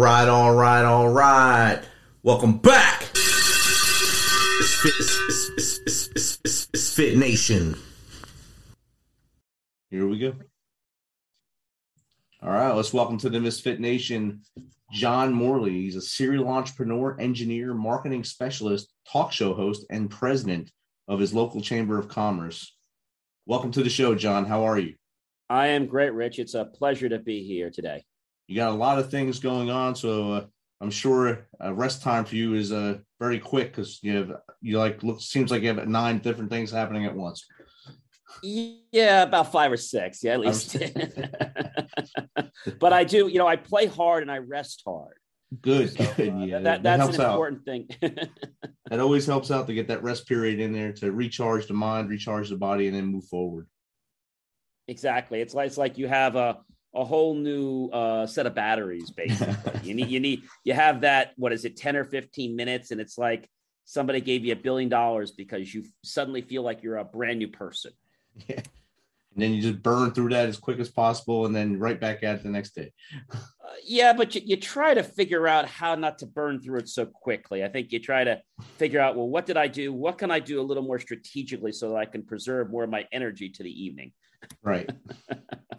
All right, all right, all right. Welcome back. It's Fit, it's, it's, it's, it's, it's, it's Fit Nation. Here we go. All right, let's welcome to the Misfit Nation, John Morley. He's a serial entrepreneur, engineer, marketing specialist, talk show host, and president of his local chamber of commerce. Welcome to the show, John. How are you? I am great, Rich. It's a pleasure to be here today. You got a lot of things going on, so uh, I'm sure uh, rest time for you is uh, very quick because you have you like look seems like you have nine different things happening at once. Yeah, about five or six. Yeah, at least. but I do, you know, I play hard and I rest hard. Good, So, good. uh, Yeah, that, that that's helps an out. important thing. That always helps out to get that rest period in there to recharge the mind, recharge the body, and then move forward. exactly. It's like it's like you have a a whole new uh, set of batteries. Basically, you need you need you have that. What is it? Ten or fifteen minutes, and it's like somebody gave you a billion dollars because you suddenly feel like you're a brand new person. Yeah. And then you just burn through that as quick as possible and then right back at it the next day. Uh, yeah, but you, you try to figure out how not to burn through it so quickly. I think you try to figure out, well, what did I do? What can I do a little more strategically so that I can preserve more of my energy to the evening? Right.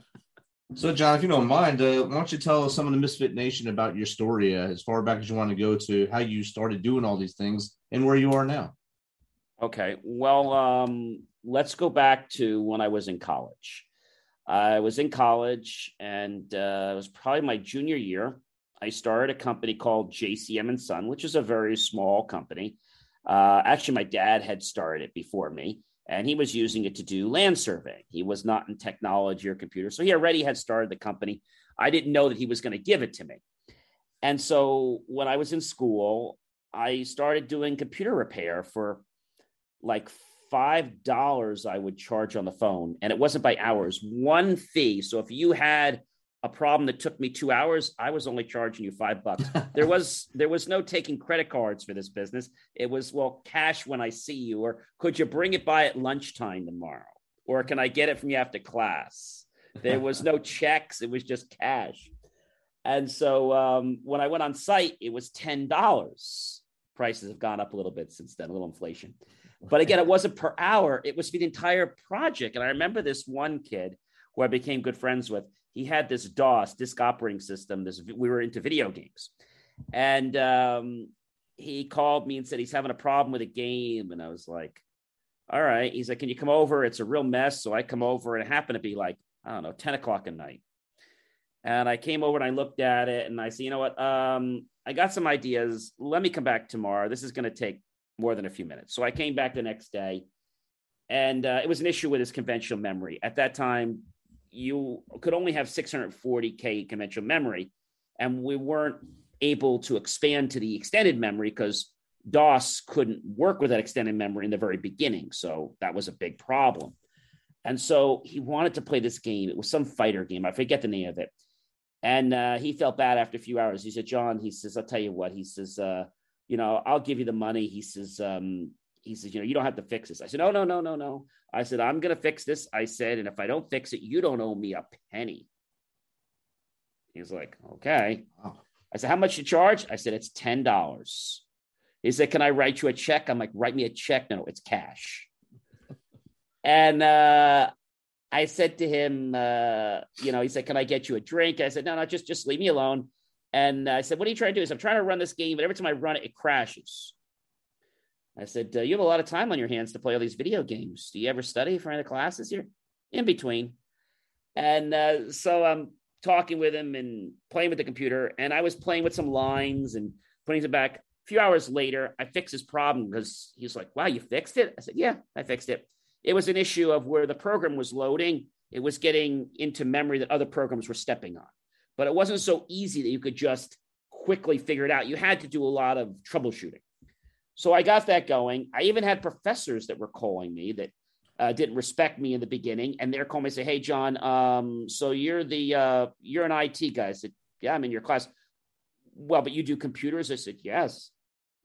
so, John, if you don't mind, uh, why don't you tell some of the Misfit Nation about your story uh, as far back as you want to go to how you started doing all these things and where you are now? Okay. Well, um, let's go back to when I was in college. I was in college, and uh, it was probably my junior year. I started a company called JCM and Son, which is a very small company. Uh, actually, my dad had started it before me, and he was using it to do land surveying. He was not in technology or computer, so he already had started the company. I didn't know that he was going to give it to me. And so when I was in school, I started doing computer repair for like five dollars I would charge on the phone, and it wasn't by hours, one fee. So if you had a problem that took me two hours, I was only charging you five bucks. there was there was no taking credit cards for this business. It was well cash when I see you, or could you bring it by at lunchtime tomorrow, or can I get it from you after class? There was no checks; it was just cash. And so um, when I went on site, it was ten dollars. Prices have gone up a little bit since then, a little inflation. But again, it wasn't per hour, it was for the entire project. And I remember this one kid who I became good friends with. He had this DOS, disk operating system. This we were into video games. And um, he called me and said he's having a problem with a game. And I was like, all right. He's like, can you come over? It's a real mess. So I come over and it happened to be like, I don't know, 10 o'clock at night. And I came over and I looked at it and I said, you know what? Um, I got some ideas. Let me come back tomorrow. This is going to take more than a few minutes. So I came back the next day, and uh, it was an issue with his conventional memory. At that time, you could only have 640K conventional memory, and we weren't able to expand to the extended memory because DOS couldn't work with that extended memory in the very beginning. So that was a big problem. And so he wanted to play this game. It was some fighter game. I forget the name of it. And uh, he felt bad after a few hours. He said, John, he says, I'll tell you what. He says, uh, you know, I'll give you the money. He says, um, he says, you know, you don't have to fix this. I said, no, no, no, no, no. I said, I'm going to fix this. I said, and if I don't fix it, you don't owe me a penny. He's like, okay. Wow. I said, how much you charge? I said, it's $10. He said, can I write you a check? I'm like, write me a check. No, it's cash. and uh, I said to him, uh, you know, he said, can I get you a drink? I said, no, no, just, just leave me alone. And I said, what are you trying to do? He said, I'm trying to run this game, but every time I run it, it crashes. I said, uh, you have a lot of time on your hands to play all these video games. Do you ever study for any of the classes here? In between. And uh, so I'm talking with him and playing with the computer. And I was playing with some lines and putting it back. A few hours later, I fixed his problem because he's like, wow, you fixed it? I said, yeah, I fixed it. It was an issue of where the program was loading, it was getting into memory that other programs were stepping on. But it wasn't so easy that you could just quickly figure it out. You had to do a lot of troubleshooting. So I got that going. I even had professors that were calling me that uh, didn't respect me in the beginning, and they're calling me and say, "Hey, John, um, so you're the uh, you're an IT guy." I said, "Yeah, I'm in your class." Well, but you do computers? I said, "Yes."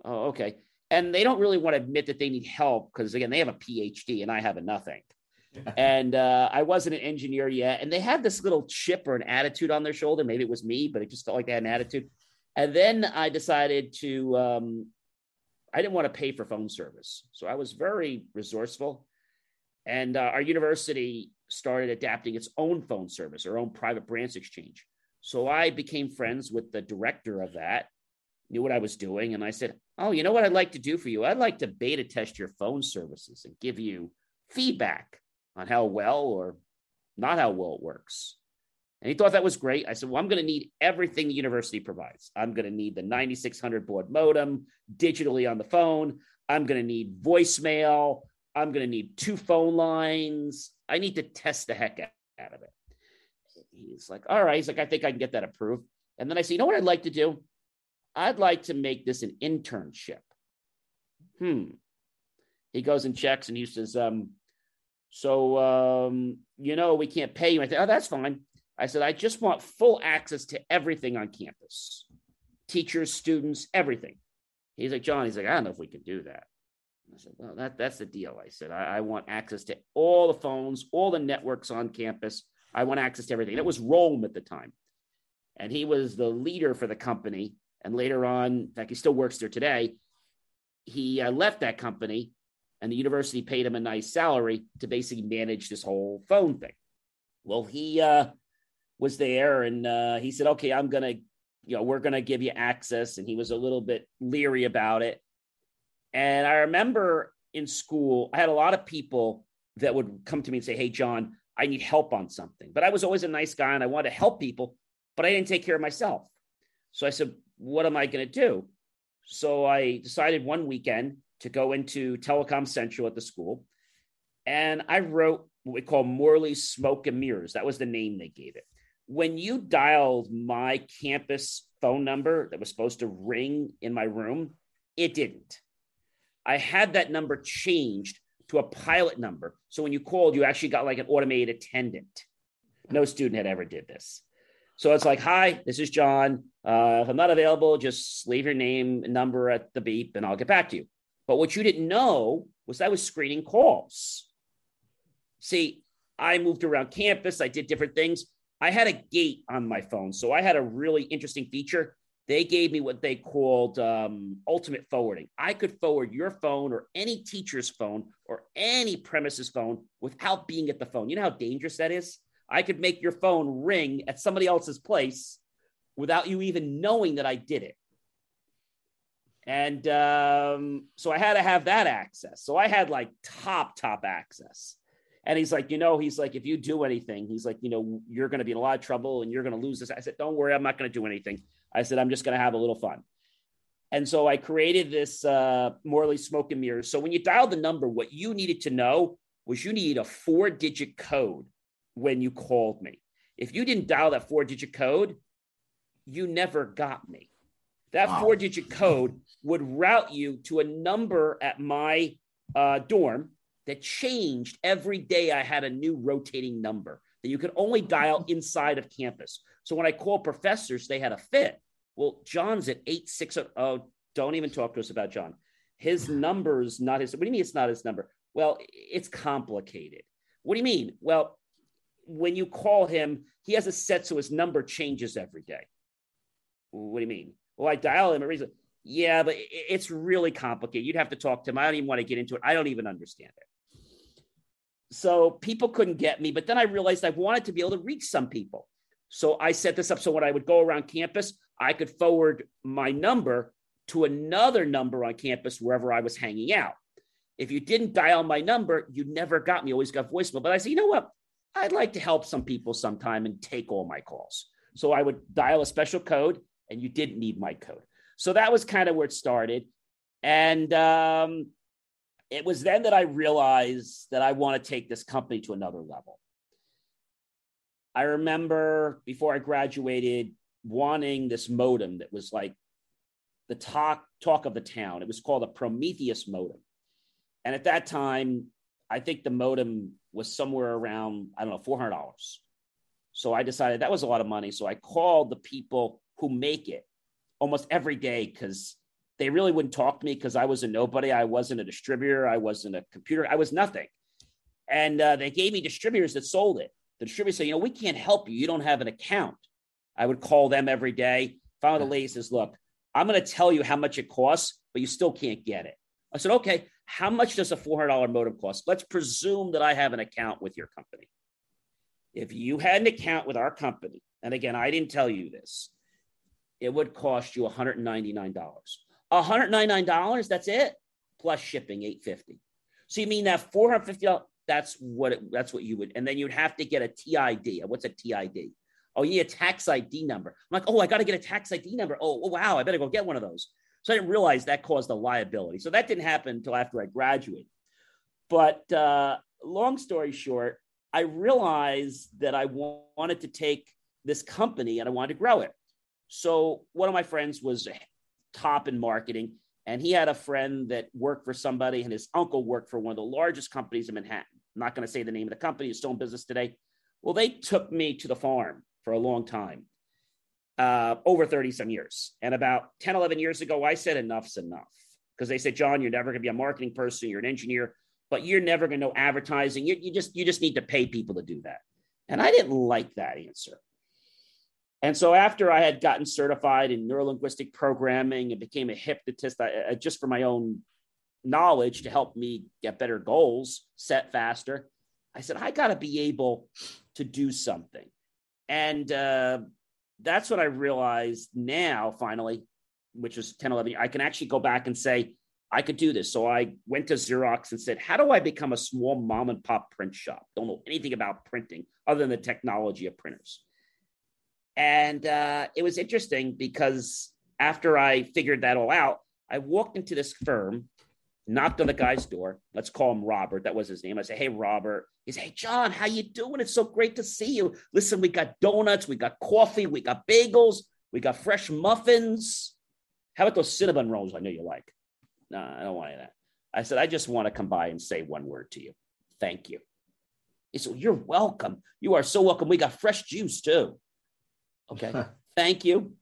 Oh, okay. And they don't really want to admit that they need help because again, they have a PhD and I have a nothing. and uh, I wasn't an engineer yet. And they had this little chip or an attitude on their shoulder. Maybe it was me, but it just felt like they had an attitude. And then I decided to, um, I didn't want to pay for phone service. So I was very resourceful. And uh, our university started adapting its own phone service, our own private branch exchange. So I became friends with the director of that, knew what I was doing. And I said, Oh, you know what I'd like to do for you? I'd like to beta test your phone services and give you feedback on how well or not how well it works. And he thought that was great. I said, Well, I'm going to need everything the university provides. I'm going to need the 9600 baud modem digitally on the phone. I'm going to need voicemail. I'm going to need two phone lines. I need to test the heck out of it. He's like, All right. He's like, I think I can get that approved. And then I say, You know what I'd like to do? I'd like to make this an internship. Hmm. He goes and checks and he says, um, So, um, you know, we can't pay you. I said, Oh, that's fine. I said, I just want full access to everything on campus teachers, students, everything. He's like, John, he's like, I don't know if we can do that. I said, Well, that, that's the deal. I said, I, I want access to all the phones, all the networks on campus. I want access to everything. It was ROLM at the time. And he was the leader for the company. And later on, in fact, he still works there today. He uh, left that company and the university paid him a nice salary to basically manage this whole phone thing. Well, he uh, was there and uh, he said, okay, I'm going to, you know, we're going to give you access. And he was a little bit leery about it. And I remember in school, I had a lot of people that would come to me and say, hey, John, I need help on something. But I was always a nice guy and I wanted to help people, but I didn't take care of myself. So I said, what am I going to do? So I decided one weekend to go into Telecom Central at the school. And I wrote what we call Morley Smoke and Mirrors. That was the name they gave it when you dialed my campus phone number that was supposed to ring in my room, it didn't. I had that number changed to a pilot number. So when you called, you actually got like an automated attendant. No student had ever did this. So it's like, hi, this is John. Uh, if I'm not available, just leave your name and number at the beep and I'll get back to you. But what you didn't know was I was screening calls. See, I moved around campus, I did different things. I had a gate on my phone. So I had a really interesting feature. They gave me what they called um, ultimate forwarding. I could forward your phone or any teacher's phone or any premises phone without being at the phone. You know how dangerous that is? I could make your phone ring at somebody else's place without you even knowing that I did it. And um, so I had to have that access. So I had like top, top access. And he's like, you know, he's like, if you do anything, he's like, you know, you're going to be in a lot of trouble and you're going to lose this. I said, don't worry, I'm not going to do anything. I said, I'm just going to have a little fun. And so I created this uh, Morley Smoke and Mirrors. So when you dial the number, what you needed to know was you need a four digit code when you called me. If you didn't dial that four digit code, you never got me. That wow. four digit code would route you to a number at my uh, dorm that changed every day. I had a new rotating number that you could only dial mm-hmm. inside of campus. So when I called professors, they had a fit. Well, John's at 860. Oh, don't even talk to us about John. His number's not his. What do you mean it's not his number? Well, it's complicated. What do you mean? Well, when you call him, he has a set so his number changes every day. What do you mean? Well, I dial him a reason. Yeah, but it's really complicated. You'd have to talk to him. I don't even want to get into it. I don't even understand it. So people couldn't get me. But then I realized I wanted to be able to reach some people. So I set this up so when I would go around campus, I could forward my number to another number on campus wherever I was hanging out. If you didn't dial my number, you never got me, always got voicemail. But I said, you know what? I'd like to help some people sometime and take all my calls. So I would dial a special code and you didn't need my code. So that was kind of where it started. And um, it was then that I realized that I want to take this company to another level. I remember before I graduated wanting this modem that was like the talk talk of the town. It was called a Prometheus modem. And at that time, I think the modem was somewhere around, I don't know, $400. So I decided that was a lot of money. So I called the people who make it almost every day because they really wouldn't talk to me because I was a nobody. I wasn't a distributor. I wasn't a computer. I was nothing. And uh, they gave me distributors that sold it. The distributor said, you know, we can't help you. You don't have an account. I would call them every day. Finally, the lady says, Look, I'm going to tell you how much it costs, but you still can't get it. I said, Okay, how much does a $400 modem cost? Let's presume that I have an account with your company. If you had an account with our company, and again, I didn't tell you this, it would cost you $199. $199, that's it, plus shipping, 850 So you mean that $450, that's what it, that's what you would, and then you'd have to get a TID. What's a TID? Oh, you need a tax ID number. I'm like, oh, I got to get a tax ID number. Oh, oh, wow, I better go get one of those. So I didn't realize that caused a liability. So that didn't happen until after I graduated. But uh, long story short, I realized that I wanted to take this company and I wanted to grow it. So one of my friends was top in marketing, and he had a friend that worked for somebody, and his uncle worked for one of the largest companies in Manhattan. I'm not going to say the name of the company; it's still in business today. Well, they took me to the farm for a long time, uh, over 30 some years. And about 10, 11 years ago, I said enough's enough because they said, John, you're never going to be a marketing person. You're an engineer, but you're never going to know advertising. You, you just, you just need to pay people to do that. And I didn't like that answer. And so after I had gotten certified in neurolinguistic programming and became a hypnotist, I, just for my own knowledge to help me get better goals, set faster, I said, I got to be able to do something. And uh, that's what I realized now, finally, which was 10, 11, I can actually go back and say, I could do this. So I went to Xerox and said, How do I become a small mom and pop print shop? Don't know anything about printing other than the technology of printers. And uh, it was interesting because after I figured that all out, I walked into this firm knocked on the guy's door. Let's call him Robert. That was his name. I said, "Hey, Robert." He said, "Hey, John, how you doing? It's so great to see you. Listen, we got donuts, we got coffee, we got bagels, we got fresh muffins. How about those cinnamon rolls? I know you like." No, I don't want any of that. I said, "I just want to come by and say one word to you. Thank you." He said, "You're welcome. You are so welcome. We got fresh juice too." Okay, thank you,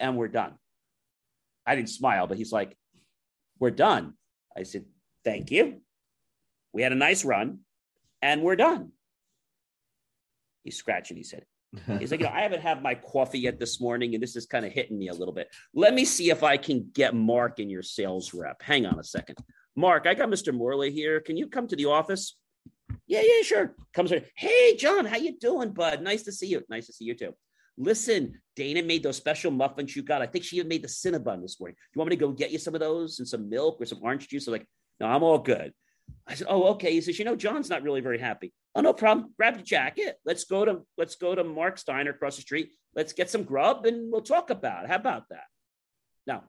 and we're done. I didn't smile, but he's like, "We're done." I said, Thank you. We had a nice run and we're done. He's scratching He said, He's like, you know, I haven't had my coffee yet this morning, and this is kind of hitting me a little bit. Let me see if I can get Mark in your sales rep. Hang on a second. Mark, I got Mr. Morley here. Can you come to the office? Yeah, yeah, sure. Comes here. Hey, John, how you doing, bud? Nice to see you. Nice to see you too. Listen, Dana made those special muffins you got. I think she even made the Cinnabon this morning. Do you want me to go get you some of those and some milk or some orange juice? I'm like, no, I'm all good. I said, oh, okay. He says, you know, John's not really very happy. Oh, no problem. Grab your jacket. Let's go to let's go to Mark Steiner across the street. Let's get some grub and we'll talk about it. How about that? Now,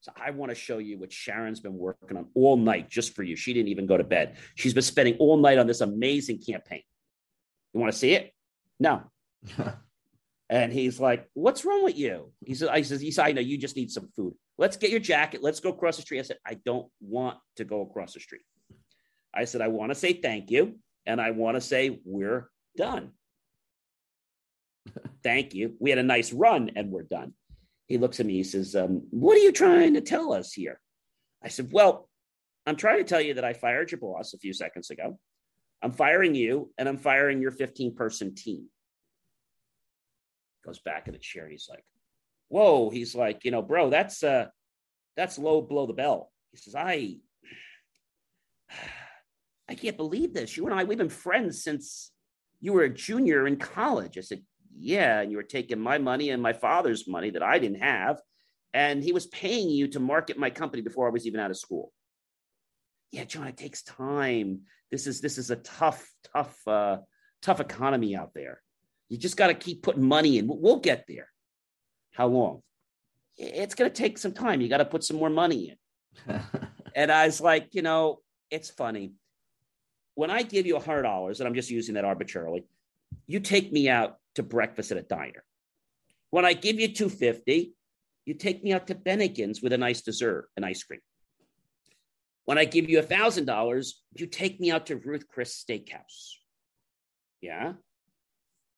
so I want to show you what Sharon's been working on all night just for you. She didn't even go to bed. She's been spending all night on this amazing campaign. You want to see it? No. And he's like, What's wrong with you? He says, I says, he said, I know you just need some food. Let's get your jacket. Let's go across the street. I said, I don't want to go across the street. I said, I want to say thank you. And I want to say we're done. thank you. We had a nice run and we're done. He looks at me. He says, um, What are you trying to tell us here? I said, Well, I'm trying to tell you that I fired your boss a few seconds ago. I'm firing you and I'm firing your 15 person team goes back in the chair. and He's like, whoa. He's like, you know, bro, that's uh that's low below the bell. He says, I I can't believe this. You and I, we've been friends since you were a junior in college. I said, Yeah, and you were taking my money and my father's money that I didn't have. And he was paying you to market my company before I was even out of school. Yeah, John, it takes time. This is this is a tough, tough, uh, tough economy out there. You just got to keep putting money in. We'll get there. How long? It's going to take some time. You got to put some more money in. and I was like, you know, it's funny. When I give you a hundred dollars, and I'm just using that arbitrarily, you take me out to breakfast at a diner. When I give you 250, you take me out to Bennigan's with a nice dessert and ice cream. When I give you a thousand dollars, you take me out to Ruth's Chris Steakhouse. Yeah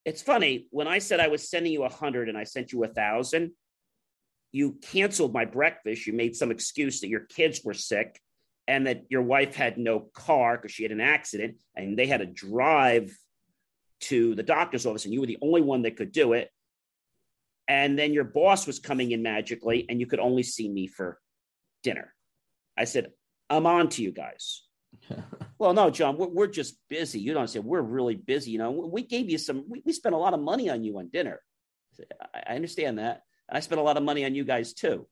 it's funny when I said I was sending you a hundred and I sent you a thousand, you canceled my breakfast. You made some excuse that your kids were sick and that your wife had no car because she had an accident and they had to drive to the doctor's office and you were the only one that could do it. And then your boss was coming in magically, and you could only see me for dinner. I said, I'm on to you guys. well, no, John, we're, we're just busy. You don't say we're really busy. You know, we gave you some, we, we spent a lot of money on you on dinner. I, I understand that. And I spent a lot of money on you guys too.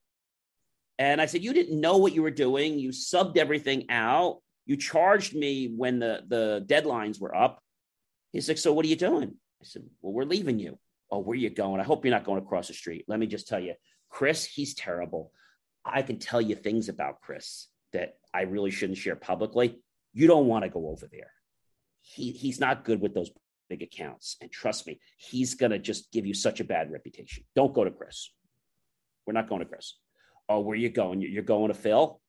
And I said, You didn't know what you were doing. You subbed everything out. You charged me when the, the deadlines were up. He's like, So what are you doing? I said, Well, we're leaving you. Oh, where you going? I hope you're not going across the street. Let me just tell you, Chris, he's terrible. I can tell you things about Chris that I really shouldn't share publicly. You don't want to go over there. He, he's not good with those big accounts. And trust me, he's going to just give you such a bad reputation. Don't go to Chris. We're not going to Chris. Oh, where you going? You're going to Phil?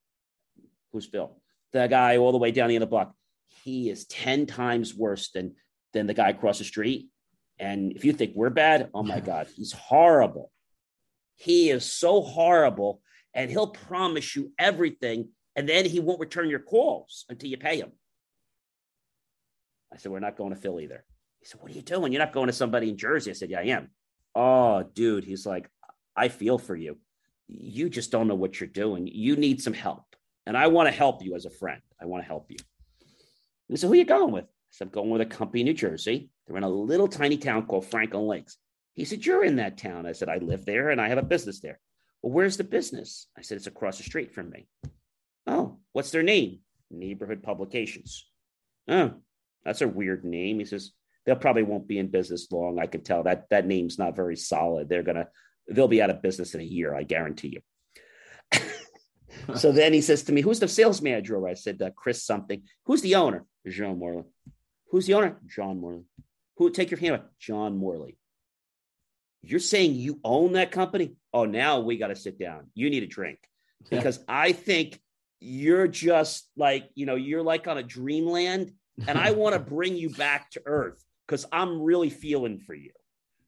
Who's Phil? The guy all the way down the end of the block. He is 10 times worse than, than the guy across the street. And if you think we're bad, oh my God, he's horrible. He is so horrible. And he'll promise you everything. And then he won't return your calls until you pay him. I said, We're not going to Phil either. He said, What are you doing? You're not going to somebody in Jersey. I said, Yeah, I am. Oh, dude. He's like, I feel for you. You just don't know what you're doing. You need some help. And I want to help you as a friend. I want to help you. He said, Who are you going with? I said, I'm going with a company in New Jersey. They're in a little tiny town called Franklin Lakes. He said, You're in that town. I said, I live there and I have a business there. Well, where's the business? I said, It's across the street from me. Oh, what's their name? Neighborhood Publications. Oh, that's a weird name. He says, they'll probably won't be in business long. I can tell that that name's not very solid. They're going to, they'll be out of business in a year. I guarantee you. so then he says to me, Who's the sales manager? I said, uh, Chris something. Who's the owner? Jean Morley. Who's the owner? John Morley. Who take your hand? John Morley. You're saying you own that company? Oh, now we got to sit down. You need a drink because yeah. I think you're just like, you know, you're like on a dreamland and I want to bring you back to earth because I'm really feeling for you.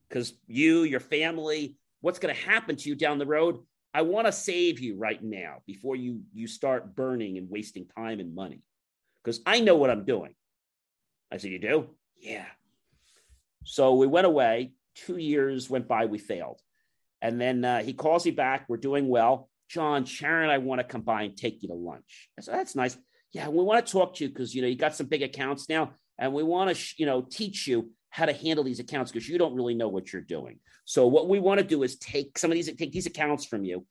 Because you, your family, what's going to happen to you down the road? I want to save you right now before you you start burning and wasting time and money. Because I know what I'm doing. I said, You do? Yeah. So we went away. Two years went by, we failed. And then uh, he calls me back. We're doing well. John, Sharon, I want to come by and take you to lunch. Said, That's nice yeah, we want to talk to you because you know you got some big accounts now, and we want to you know teach you how to handle these accounts because you don't really know what you're doing. So what we want to do is take some of these take these accounts from you,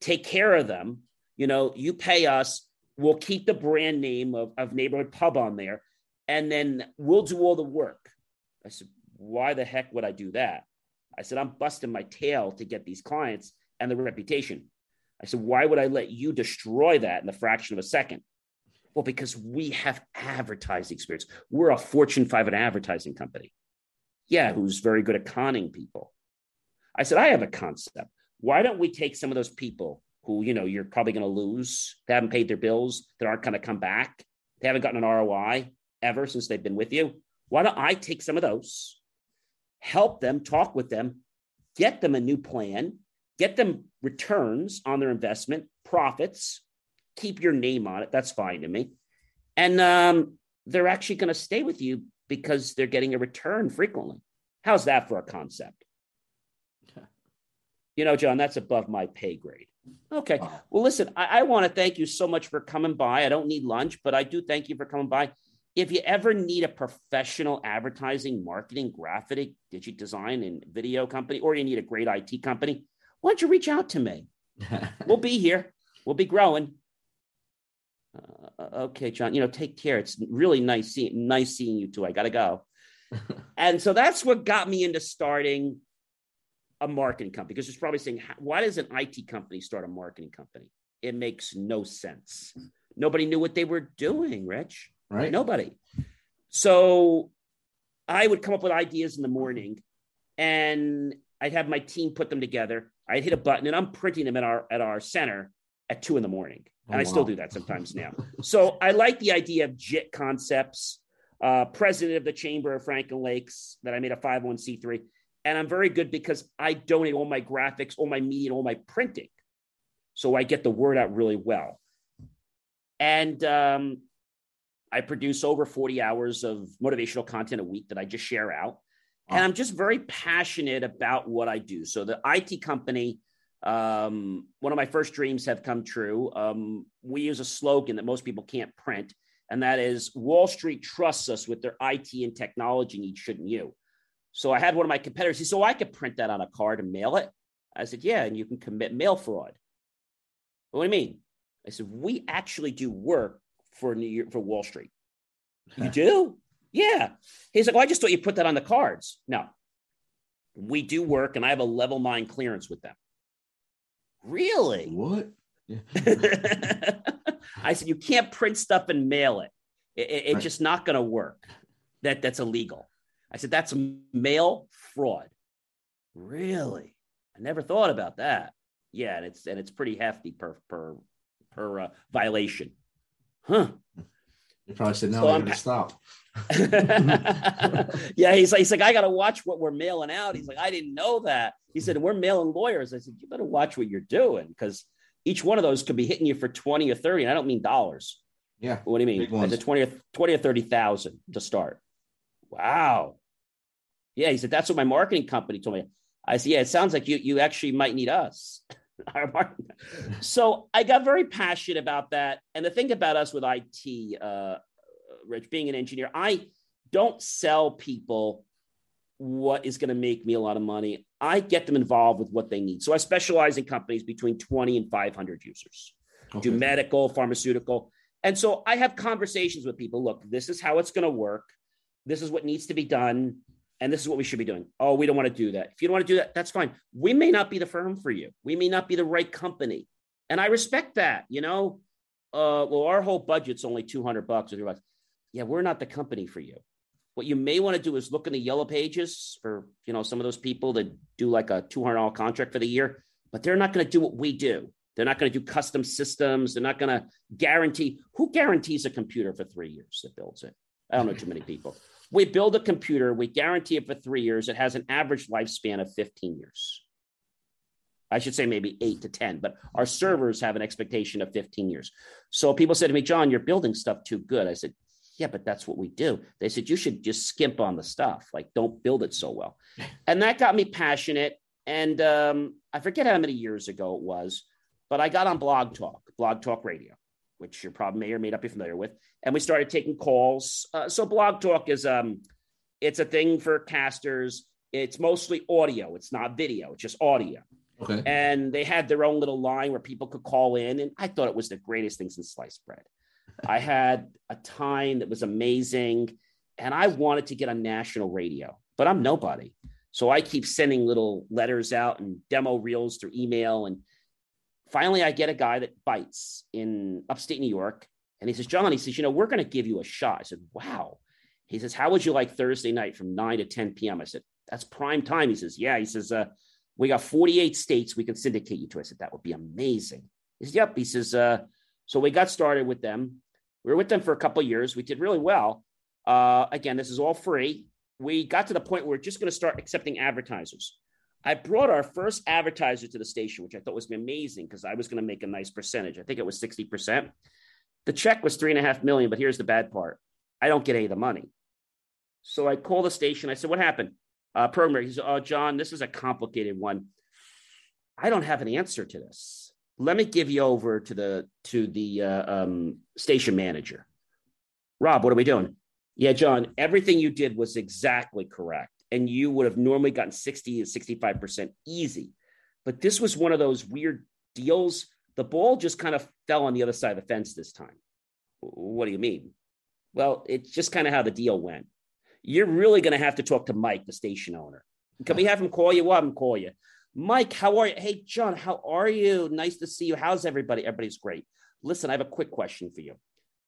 take care of them. You know, you pay us. We'll keep the brand name of, of neighborhood pub on there, and then we'll do all the work. I said, why the heck would I do that? I said, I'm busting my tail to get these clients and the reputation. I said, why would I let you destroy that in the fraction of a second? Well, because we have advertising experience. We're a Fortune 500 advertising company. Yeah, who's very good at conning people. I said, I have a concept. Why don't we take some of those people who, you know, you're probably going to lose, they haven't paid their bills, that aren't going to come back, they haven't gotten an ROI ever since they've been with you. Why don't I take some of those, help them, talk with them, get them a new plan, get them returns on their investment, profits, keep your name on it. That's fine to me. And um, they're actually going to stay with you because they're getting a return frequently. How's that for a concept? You know, John, that's above my pay grade. Okay. Well, listen, I, I want to thank you so much for coming by. I don't need lunch, but I do thank you for coming by. If you ever need a professional advertising, marketing, graphic, digit design, and video company, or you need a great IT company, why don't you reach out to me? we'll be here. We'll be growing uh, okay, John, you know, take care. It's really nice seeing nice seeing you too. I gotta go. and so that's what got me into starting a marketing company because it's probably saying, why does an IT company start a marketing company? It makes no sense. Nobody knew what they were doing, Rich. Right. Nobody. So I would come up with ideas in the morning and I'd have my team put them together. I'd hit a button and I'm printing them at our at our center at two in the morning. Oh, and I still do that sometimes now. so I like the idea of JIT concepts, uh, president of the Chamber of Franklin Lakes, that I made a 501c3. And I'm very good because I donate all my graphics, all my media, all my printing. So I get the word out really well. And um, I produce over 40 hours of motivational content a week that I just share out. And I'm just very passionate about what I do. So the IT company, um, one of my first dreams have come true. Um, we use a slogan that most people can't print, and that is Wall Street trusts us with their IT and technology needs, shouldn't you? So I had one of my competitors. "So I could print that on a card and mail it." I said, "Yeah, and you can commit mail fraud." What do you mean? I said, "We actually do work for New York for Wall Street." you do? Yeah. He's like, "Well, I just thought you put that on the cards." No, we do work, and I have a level nine clearance with them. Really? What? I said, you can't print stuff and mail it. it, it it's Right. just not going to work. That that's illegal. I said, that's mail fraud. Really? I never thought about that. Yeah, and it's and it's pretty hefty per per per uh, violation. Huh. They probably said no. So I'm- gotta stop. yeah, he's like, he's like, I gotta watch what we're mailing out. He's like, I didn't know that. He said, we're mailing lawyers. I said, you better watch what you're doing because each one of those could be hitting you for 20 or 30. And I don't mean dollars. Yeah. What do you mean? I ones. 20 or 20 or 30,000 to start. Wow. Yeah, he said, that's what my marketing company told me. I said, yeah, it sounds like you you actually might need us. So I got very passionate about that. And the thing about us with IT, uh, Rich, being an engineer, I don't sell people what is going to make me a lot of money. I get them involved with what they need. So I specialize in companies between 20 and 500 users do medical, pharmaceutical. And so I have conversations with people. Look, this is how it's going to work. This is what needs to be done. And this is what we should be doing. Oh, we don't want to do that. If you don't want to do that, that's fine. We may not be the firm for you. We may not be the right company. And I respect that, you know. Uh, well, our whole budget's only 200 bucks or 300 bucks. Yeah, we're not the company for you. What you may want to do is look in the yellow pages for, you know, some of those people that do like a $200 contract for the year, but they're not going to do what we do. They're not going to do custom systems. They're not going to guarantee. Who guarantees a computer for three years that builds it? I don't know too many people. We build a computer, we guarantee it for three years. It has an average lifespan of 15 years. I should say maybe eight to 10, but our servers have an expectation of 15 years. So people said to me, John, you're building stuff too good. I said, yeah, but that's what we do. They said, you should just skimp on the stuff. Like, don't build it so well. And that got me passionate. And um, I forget how many years ago it was, but I got on Blog Talk, Blog Talk Radio, which you probably may or may not be familiar with. And we started taking calls. Uh, so Blog Talk is um, it's a thing for casters. It's mostly audio. It's not video. It's just audio. Okay. And they had their own little line where people could call in. And I thought it was the greatest thing since sliced bread. I had a time that was amazing. And I wanted to get on national radio, but I'm nobody. So I keep sending little letters out and demo reels through email. And finally, I get a guy that bites in upstate New York. And he says, John, he says, you know, we're going to give you a shot. I said, wow. He says, how would you like Thursday night from 9 to 10 p.m.? I said, that's prime time. He says, yeah. He says, uh, we got 48 states we can syndicate you to. I said, that would be amazing. He says, yep. He says, uh, so we got started with them. We were with them for a couple of years. We did really well. Uh, again, this is all free. We got to the point where we're just going to start accepting advertisers. I brought our first advertiser to the station, which I thought was amazing because I was going to make a nice percentage. I think it was 60%. The check was three and a half million, but here's the bad part. I don't get any of the money. So I called the station. I said, what happened? Uh, programmer, he said, oh, John, this is a complicated one. I don't have an answer to this. Let me give you over to the to the uh, um, station manager. Rob, what are we doing? Yeah, John, everything you did was exactly correct. And you would have normally gotten 60 to 65% easy. But this was one of those weird deals. The ball just kind of fell on the other side of the fence this time. What do you mean? Well, it's just kind of how the deal went. You're really going to have to talk to Mike, the station owner. Can we have him call you? We'll have him call you. Mike, how are you? Hey, John, how are you? Nice to see you. How's everybody? Everybody's great. Listen, I have a quick question for you.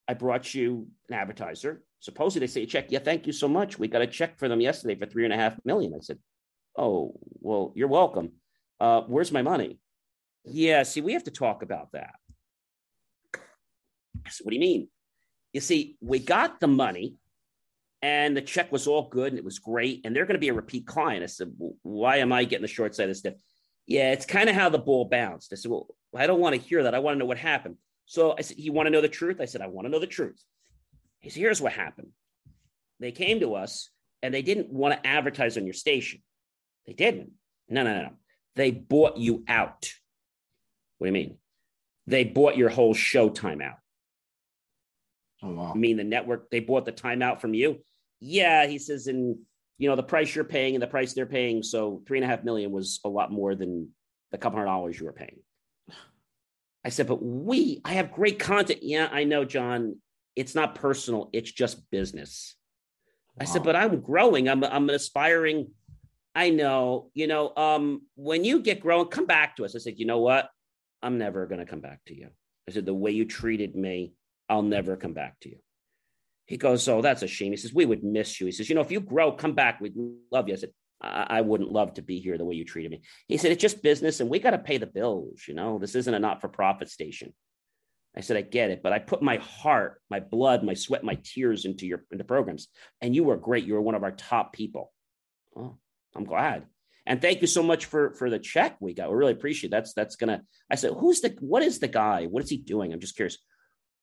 I brought you an advertiser. Supposedly they say check. Yeah, thank you so much. We got a check for them yesterday for three and a half million. I said, Oh, well, you're welcome. Uh, where's my money? Yeah, see, we have to talk about that. I said, What do you mean? You see, we got the money and the check was all good and it was great. And they're going to be a repeat client. I said, well, Why am I getting the short side of this stuff? Yeah, it's kind of how the ball bounced. I said, Well, I don't want to hear that. I want to know what happened. So I said, You want to know the truth? I said, I want to know the truth. He said, Here's what happened. They came to us and they didn't want to advertise on your station. They didn't. No, no, no, no. They bought you out. What do you mean? They bought your whole show time out. Oh wow. I mean, the network, they bought the timeout from you. Yeah, he says, and you know, the price you're paying and the price they're paying. So three and a half million was a lot more than the couple hundred dollars you were paying. I said, but we, I have great content. Yeah, I know, John. It's not personal, it's just business. I said, but I'm growing. I'm I'm an aspiring. I know, you know, um, when you get growing, come back to us. I said, you know what? I'm never gonna come back to you. I said, the way you treated me, I'll never come back to you. He goes, Oh, that's a shame. He says, We would miss you. He says, You know, if you grow, come back. We'd love you. I said, I, I wouldn't love to be here the way you treated me. He said, It's just business and we got to pay the bills. You know, this isn't a not for profit station. I said, I get it, but I put my heart, my blood, my sweat, my tears into your into programs. And you were great. You were one of our top people. Oh, I'm glad. And thank you so much for for the check we got. We really appreciate it. that's that's gonna. I said, who's the what is the guy? What is he doing? I'm just curious.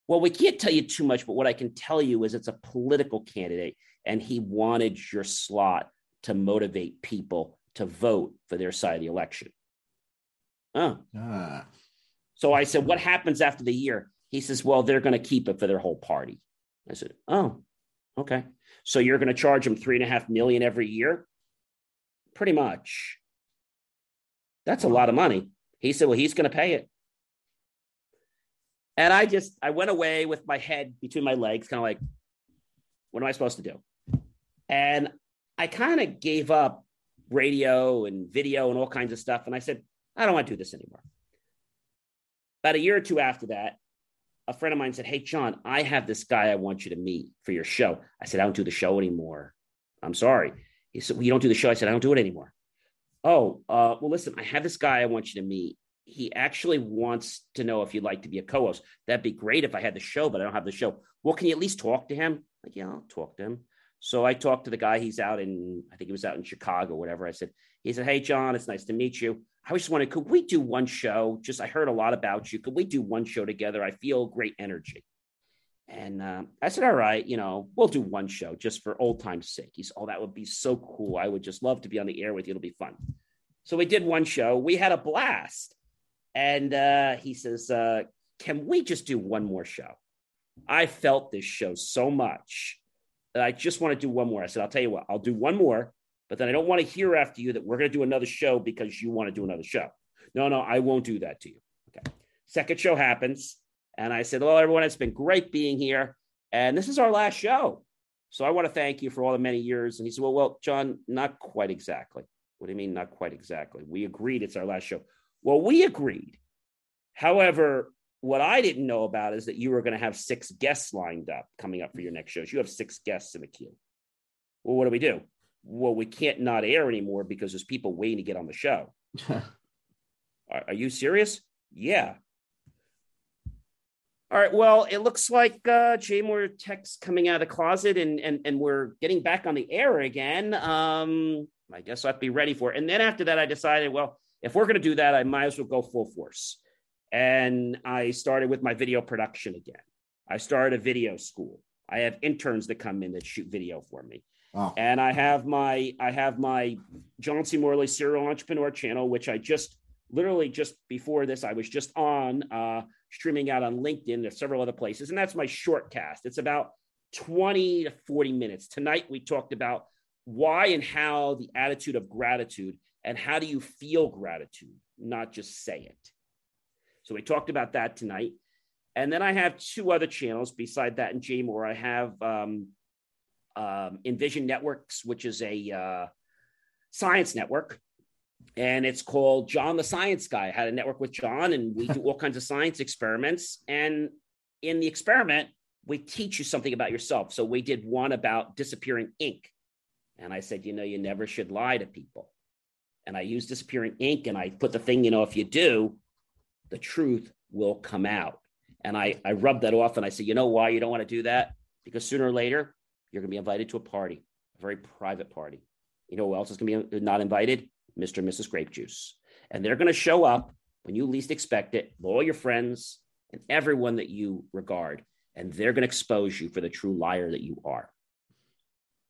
Well, we can't tell you too much, but what I can tell you is it's a political candidate, and he wanted your slot to motivate people to vote for their side of the election. Oh, Ah. so I said, What happens after the year? He says, Well, they're going to keep it for their whole party. I said, Oh, okay. So you're going to charge them three and a half million every year? Pretty much. That's a lot of money. He said, Well, he's going to pay it. And I just, I went away with my head between my legs, kind of like, What am I supposed to do? And I kind of gave up radio and video and all kinds of stuff. And I said, I don't want to do this anymore. About a year or two after that, a friend of mine said, Hey, John, I have this guy I want you to meet for your show. I said, I don't do the show anymore. I'm sorry. He said, well, You don't do the show? I said, I don't do it anymore. Oh, uh, well, listen, I have this guy I want you to meet. He actually wants to know if you'd like to be a co host. That'd be great if I had the show, but I don't have the show. Well, can you at least talk to him? Like, yeah, I'll talk to him. So I talked to the guy. He's out in, I think he was out in Chicago, whatever. I said, he said, Hey, John, it's nice to meet you. I was just wanted, could we do one show? Just, I heard a lot about you. Could we do one show together? I feel great energy. And uh, I said, All right, you know, we'll do one show just for old time's sake. He's, Oh, that would be so cool. I would just love to be on the air with you. It'll be fun. So we did one show. We had a blast. And uh, he says, uh, Can we just do one more show? I felt this show so much that I just want to do one more. I said, I'll tell you what, I'll do one more, but then I don't want to hear after you that we're going to do another show because you want to do another show. No, no, I won't do that to you. Okay. Second show happens. And I said, Well, everyone, it's been great being here. And this is our last show. So I want to thank you for all the many years. And he said, Well, well, John, not quite exactly. What do you mean, not quite exactly? We agreed it's our last show. Well, we agreed. However, what I didn't know about is that you were going to have six guests lined up coming up for your next shows. You have six guests in the queue. Well, what do we do? Well, we can't not air anymore because there's people waiting to get on the show. Are, are you serious? Yeah. All right. Well, it looks like uh, JMOR Tech's coming out of the closet, and and and we're getting back on the air again. Um, I guess I'll to be ready for it. And then after that, I decided, well, if we're going to do that, I might as well go full force. And I started with my video production again. I started a video school. I have interns that come in that shoot video for me Wow. and I have my I have my John C. Morley Serial Entrepreneur channel, which I just literally just before this I was just on uh, streaming out on LinkedIn. There's several other places, and that's my short cast. It's about 20 to 40 minutes. Tonight we talked about why and how the attitude of gratitude and how do you feel gratitude, not just say it. So we talked about that tonight. And then I have two other channels beside that and JMOR. I have um, um, Envision Networks, which is a uh, science network. And it's called John the Science Guy. I had a network with John, and we do all kinds of science experiments. And in the experiment, we teach you something about yourself. So we did one about disappearing ink. And I said, you know, you never should lie to people. And I use disappearing ink, and I put the thing, you know, if you do, the truth will come out. And I, I rub that off and I say, you know why you don't want to do that? Because sooner or later, you're going to be invited to a party, a very private party. You know who else is going to be uh, not invited? Mr. and Mrs. Grape Juice. And they're going to show up when you least expect it, all your friends and everyone that you regard. And they're going to expose you for the true liar that you are.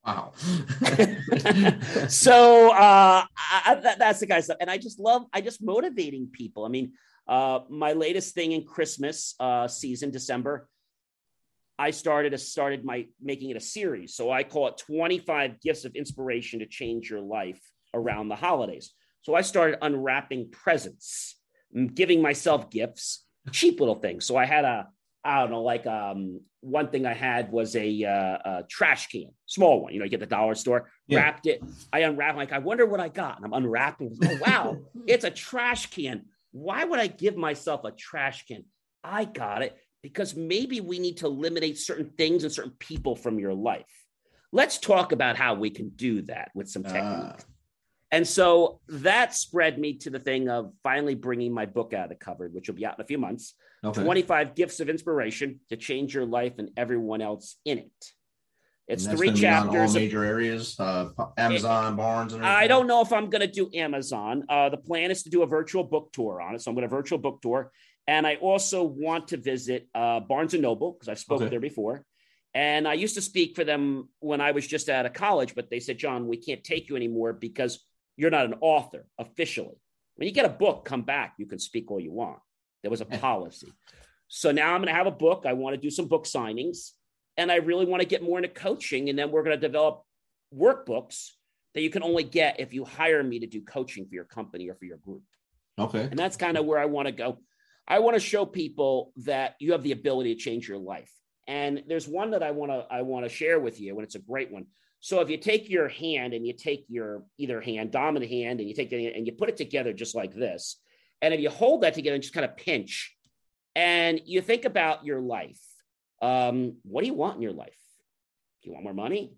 Wow. so uh, I, that, that's the kind of stuff, and I just love I just motivating people. I mean, uh, my latest thing in Christmas uh, season, December, I started a, started my making it a series. So I call it 25 gifts of inspiration to change your life around the holidays. So I started unwrapping presents, giving myself gifts, cheap little things. So I had a I don't know, like um, one thing I had was a, uh, a, trash can, small one. You know, you get the dollar store, yeah. wrapped it. I unwrapped, like, I wonder what I got. And I'm unwrapping. Oh, wow, it's a trash can. Why would I give myself a trash can? I got it because maybe we need to eliminate certain things and certain people from your life. Let's talk about how we can do that with some technique. Uh. And so that spread me to the thing of finally bringing my book out of the cupboard, which will be out in a few months. Okay. 25 gifts of inspiration to change your life and everyone else in it. It's three chapters. all major of, areas, uh, Amazon, it, Barnes. And I don't know if I'm going to do Amazon. Uh, the plan is to do a virtual book tour on it, so I'm going to virtual book tour, and I also want to visit uh, Barnes and Noble because I've spoken okay. there before. And I used to speak for them when I was just out of college, but they said, John, we can't take you anymore because you're not an author officially. When you get a book, come back. You can speak all you want. There was a policy. So now I'm going to have a book. I want to do some book signings and I really want to get more into coaching. And then we're going to develop workbooks that you can only get if you hire me to do coaching for your company or for your group. Okay. And that's kind of where I want to go. I want to show people that you have the ability to change your life. And there's one that I want to I want to share with you, and it's a great one. So if you take your hand and you take your either hand, dominant hand, and you take the and you put it together just like this, and if you hold that together and just kind of pinch, and you think about your life, um, what do you want in your life? Do you want more money?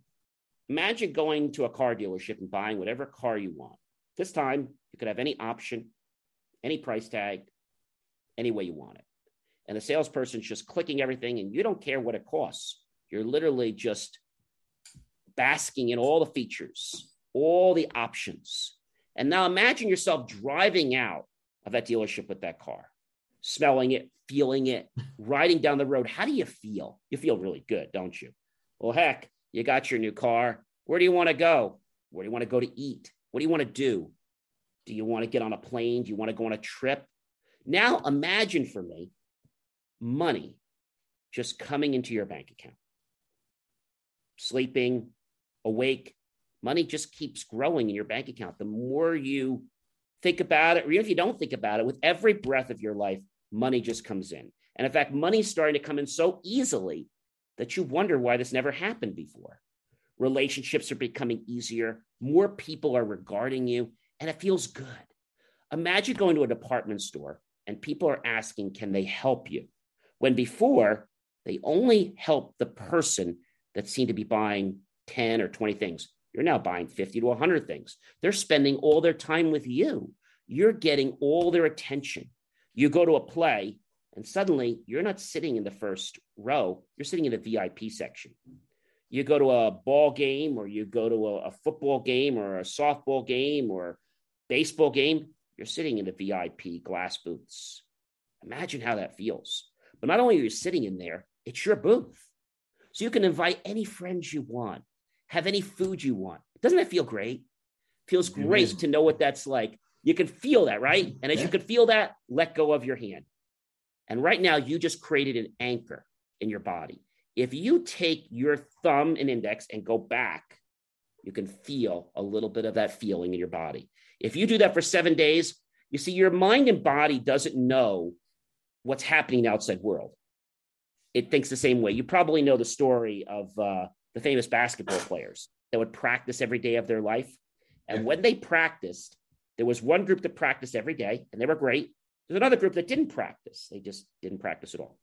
Imagine going to a car dealership and buying whatever car you want. This time, you could have any option, any price tag, any way you want it. And the salesperson's just clicking everything, and you don't care what it costs. You're literally just basking in all the features, all the options. And now imagine yourself driving out of that dealership with that car, smelling it, feeling it, riding down the road. How do you feel? You feel really good, don't you? Well, heck, you got your new car. Where do you want to go? Where do you want to go to eat? What do you want to do? Do you want to get on a plane? Do you want to go on a trip? Now imagine for me money just coming into your bank account. Sleeping, awake, money just keeps growing in your bank account. The more you think about it, or even if you don't think about it, with every breath of your life, money just comes in. And in fact, money's starting to come in so easily that you wonder why this never happened before. Relationships are becoming easier, more people are regarding you, and it feels good. Imagine going to a department store and people are asking, Can they help you? When before, they only helped the person that seemed to be buying 10 or 20 things. You're now buying 50 to 100 things. They're spending all their time with you. You're getting all their attention. You go to a play, and suddenly you're not sitting in the first row, you're sitting in the VIP section. You go to a ball game, or you go to a, a football game, or a softball game, or baseball game, you're sitting in the VIP glass booths. Imagine how that feels. But not only are you sitting in there, it's your booth. So you can invite any friends you want, have any food you want. Doesn't that feel great? Feels great mm-hmm. to know what that's like. You can feel that, right? And as yeah. you can feel that, let go of your hand. And right now, you just created an anchor in your body. If you take your thumb and index and go back, you can feel a little bit of that feeling in your body. If you do that for seven days, you see, your mind and body doesn't know what's happening outside world. It thinks the same way. You probably know the story of uh, the famous basketball players that would practice every day of their life. And when they practiced, there was one group that practiced every day, and they were great. There's another group that didn't practice. They just didn't practice at all.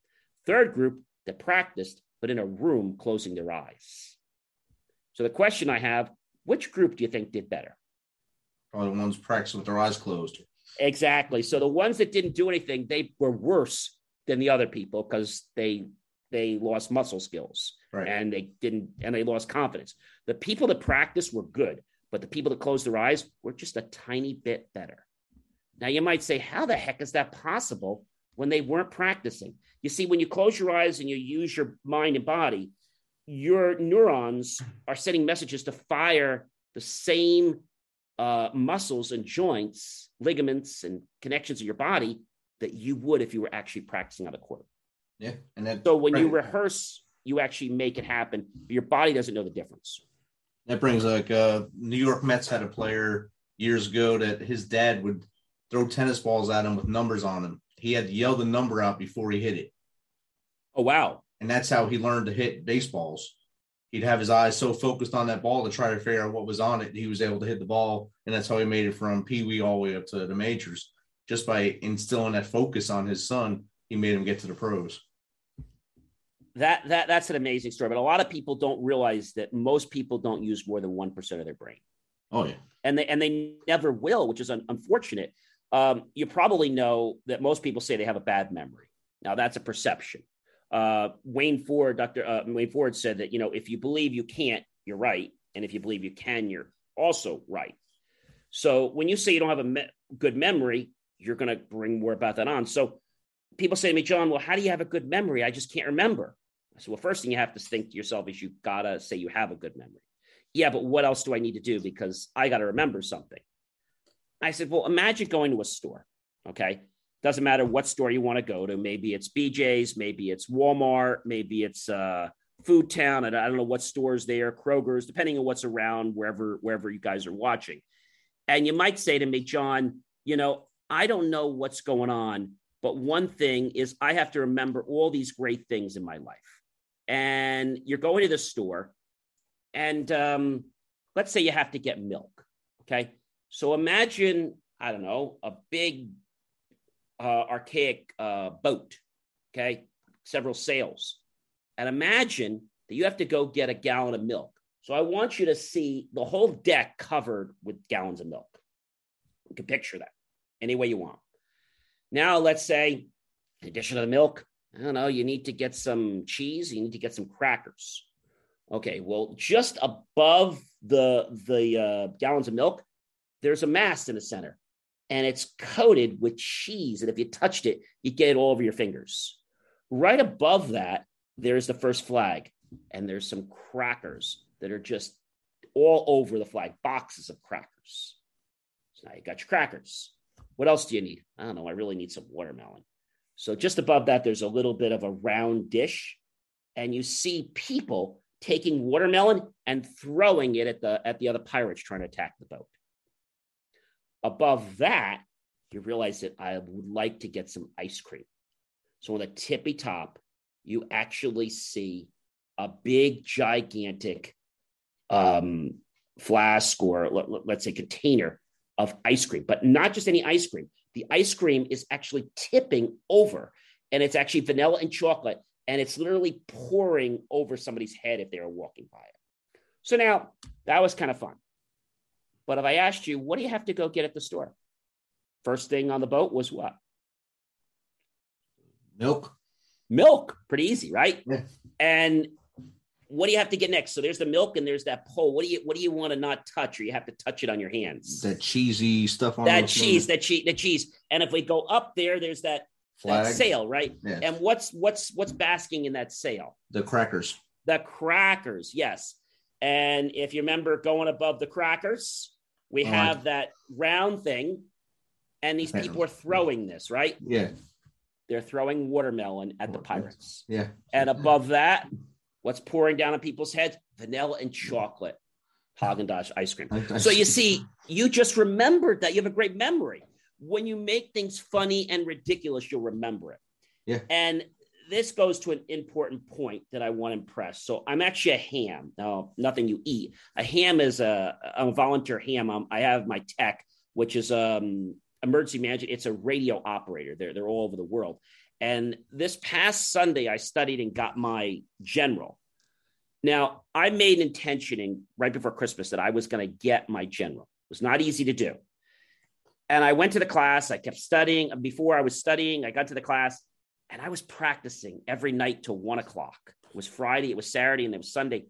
Third group that practiced, but in a room closing their eyes. So the question I have, which group do you think did better? Probably the ones practicing with their eyes closed. Exactly. So the ones that didn't do anything, they were worse than the other people because they they lost muscle skills right. and they didn't and they lost confidence. The people that practiced were good, but the people that closed their eyes were just a tiny bit better. Now you might say, how the heck is that possible when they weren't practicing? You see, when you close your eyes and you use your mind and body, your neurons are sending messages to fire the same uh, muscles and joints, ligaments, and connections of your body that you would if you were actually practicing on the court. Yeah, and that So when you rehearse, you actually make it happen. But your body doesn't know the difference. That brings like uh New York Mets had a player years ago that his dad would throw tennis balls at him with numbers on them. He had to yell the number out before he hit it. Oh wow! And that's how he learned to hit baseballs. He'd have his eyes so focused on that ball to try to figure out what was on it. He was able to hit the ball. And that's how he made it from Pee Wee all the way up to the majors. Just by instilling that focus on his son, he made him get to the pros. That that that's an amazing story. But a lot of people don't realize that most people don't use more than one percent of their brain. Oh, yeah. and they and they never will, which is un- unfortunate. Um, you probably know that most people say they have a bad memory. Now that's a perception. Uh, Wayne Ford, Dr. Uh, Wayne Ford said that you know if you believe you can't, you're right, and if you believe you can, you're also right. So when you say you don't have a me- good memory, you're going to bring more about that on. So people say to me, John, well, how do you have a good memory? I just can't remember. I said, well, first thing you have to think to yourself is you gotta say you have a good memory yeah, but what else do I need to do? Because I got to remember something. I said, well, imagine going to a store. Okay. Doesn't matter what store you want to go to. Maybe it's BJ's, maybe it's Walmart, maybe it's uh, Food Town. And I don't know what stores there, Kroger's, depending on what's around wherever, wherever you guys are watching. And you might say to me, John, you know, I don't know what's going on, but one thing is I have to remember all these great things in my life. And you're going to the store and um, let's say you have to get milk. Okay. So imagine, I don't know, a big uh, archaic uh, boat. Okay. Several sails. And imagine that you have to go get a gallon of milk. So I want you to see the whole deck covered with gallons of milk. You can picture that any way you want. Now, let's say, in addition to the milk, I don't know, you need to get some cheese, you need to get some crackers. Okay, well, just above the the uh, gallons of milk, there's a mast in the center, and it's coated with cheese. And if you touched it, you get it all over your fingers. Right above that, there's the first flag, and there's some crackers that are just all over the flag, boxes of crackers. So now you got your crackers. What else do you need? I don't know. I really need some watermelon. So just above that, there's a little bit of a round dish, and you see people taking watermelon and throwing it at the at the other pirates trying to attack the boat. Above that, you realize that I would like to get some ice cream. So on the tippy top, you actually see a big, gigantic um, flask or let, let's say container of ice cream, but not just any ice cream. The ice cream is actually tipping over, and it's actually vanilla and chocolate, and it's literally pouring over somebody's head if they are walking by it. So now that was kind of fun. But if I asked you, what do you have to go get at the store? First thing on the boat was what? Milk. Milk. Pretty easy, right? Yeah. And what do you have to get next? So there's the milk and there's that pole. What do you what do you want to not touch, or you have to touch it on your hands? That cheesy stuff on that cheese, that cheese, the cheese. And if we go up there, there's that, that sail, right? Yeah. And what's what's what's basking in that sail? the crackers. The crackers, yes. And if you remember going above the crackers, we Oh, have that round thing, and these people are throwing this, right? Yeah. They're throwing watermelon at the pirates. Yeah. And above that, what's pouring down on people's heads? Vanilla and chocolate Haagen Dazs ice cream. So you see, you just remembered that. You have a great memory. When you make things funny and ridiculous, you'll remember it. Yeah. And this goes to an important point that I want to impress. So I'm actually a ham. Now, nothing you eat. A ham is a, I'm a volunteer ham. I'm, I have my tech, which is um, emergency management. It's a radio operator. They're, they're all over the world. And this past Sunday, I studied and got my general. Now, I made intentioning right before Christmas that I was going to get my general. It was not easy to do. And I went to the class. I kept studying. Before I was studying, I got to the class and I was practicing every night till one o'clock. It was Friday, it was Saturday, and it was Sunday.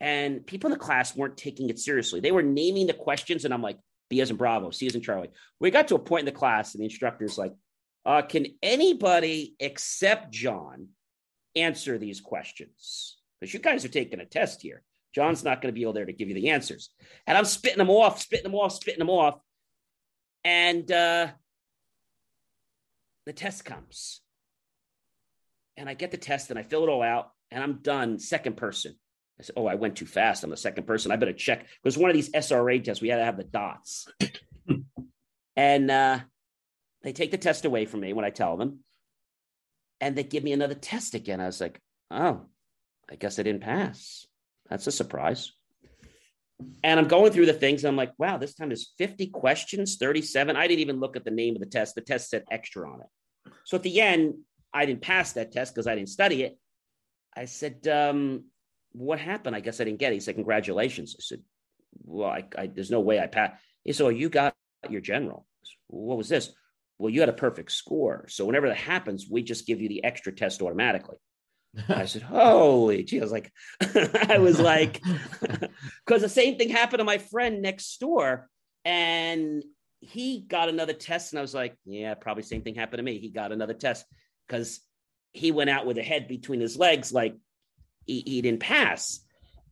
And people in the class weren't taking it seriously. They were naming the questions, and I'm like, B as in Bravo, C as in Charlie. We got to a point in the class, and the instructor's like, uh, can anybody except John answer these questions? because you guys are taking a test here. John's not going to be able there to give you the answers. And I'm spitting them off, spitting them off, spitting them off. And uh, the test comes. And I get the test and I fill it all out and I'm done. Second person. I said, Oh, I went too fast. I'm the second person. I better check. It was one of these SRA tests. We had to have the dots. and uh, they take the test away from me when I tell them. And they give me another test again. I was like, Oh, I guess I didn't pass. That's a surprise. And I'm going through the things. I'm like, wow, this time is 50 questions, 37. I didn't even look at the name of the test. The test said extra on it. So at the end, I didn't pass that test because I didn't study it. I said, um, what happened? I guess I didn't get it. He said, congratulations. I said, well, I, I, there's no way I passed. He said, well, you got your general. Said, what was this? Well, you had a perfect score. So whenever that happens, we just give you the extra test automatically. I said, "Holy gee!" I was like, I was like, because the same thing happened to my friend next door, and he got another test, and I was like, "Yeah, probably same thing happened to me." He got another test because he went out with a head between his legs, like he, he didn't pass.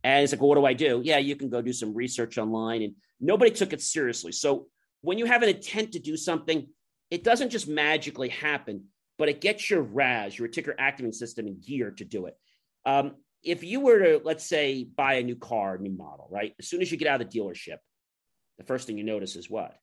And he's like, well, "What do I do?" Yeah, you can go do some research online, and nobody took it seriously. So when you have an intent to do something, it doesn't just magically happen but it gets your RAS, reticular activating system, in gear to do it. Um, if you were to, let's say, buy a new car, new model, right? As soon as you get out of the dealership, the first thing you notice is what?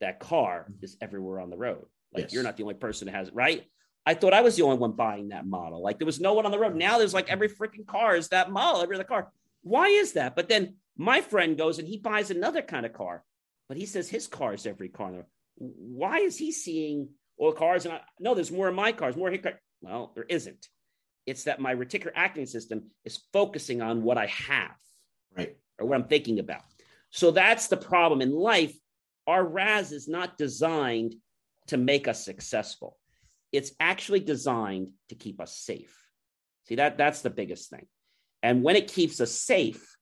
That car is everywhere on the road. Like yes. you're not the only person that has it, right? I thought I was the only one buying that model. Like there was no one on the road. Now there's like every freaking car is that model, every other car. Why is that? But then my friend goes and he buys another kind of car, but he says his car is every car. Why is he seeing or cars. And I, no, there's more in my cars, more hit Well, there isn't. It's that my reticular acting system is focusing on what I have, right, or what I'm thinking about. So that's the problem in life. Our RAS is not designed to make us successful. It's actually designed to keep us safe. See that that's the biggest thing. And when it keeps us safe,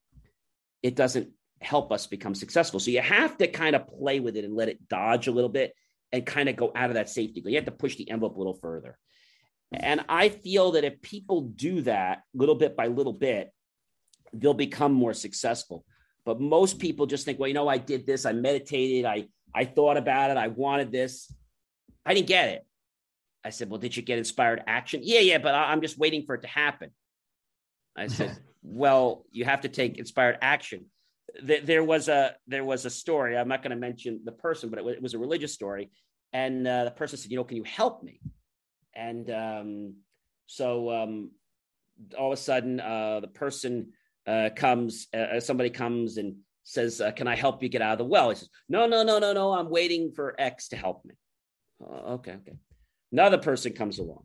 it doesn't help us become successful. So you have to kind of play with it and let it dodge a little bit and kind of go out of that safety. You have to push the envelope a little further. And I feel that if people do that little bit by little bit, they'll become more successful. But most people just think, well, you know, I did this, I meditated, I I thought about it, I wanted this. I didn't get it. I said, well, did you get inspired action? Yeah, yeah, but I'm just waiting for it to happen. I said, well, you have to take inspired action there was a there was a story. I'm not going to mention the person, but it was, it was, a religious story. And uh, the person said, "You know, can you help me?" And um, so um, all of a sudden, uh, the person uh, comes. Uh, somebody comes and says, uh, "Can I help you get out of the well?" He says, "No, no, no, no, no. I'm waiting for X to help me." Oh, okay, okay. Another person comes along,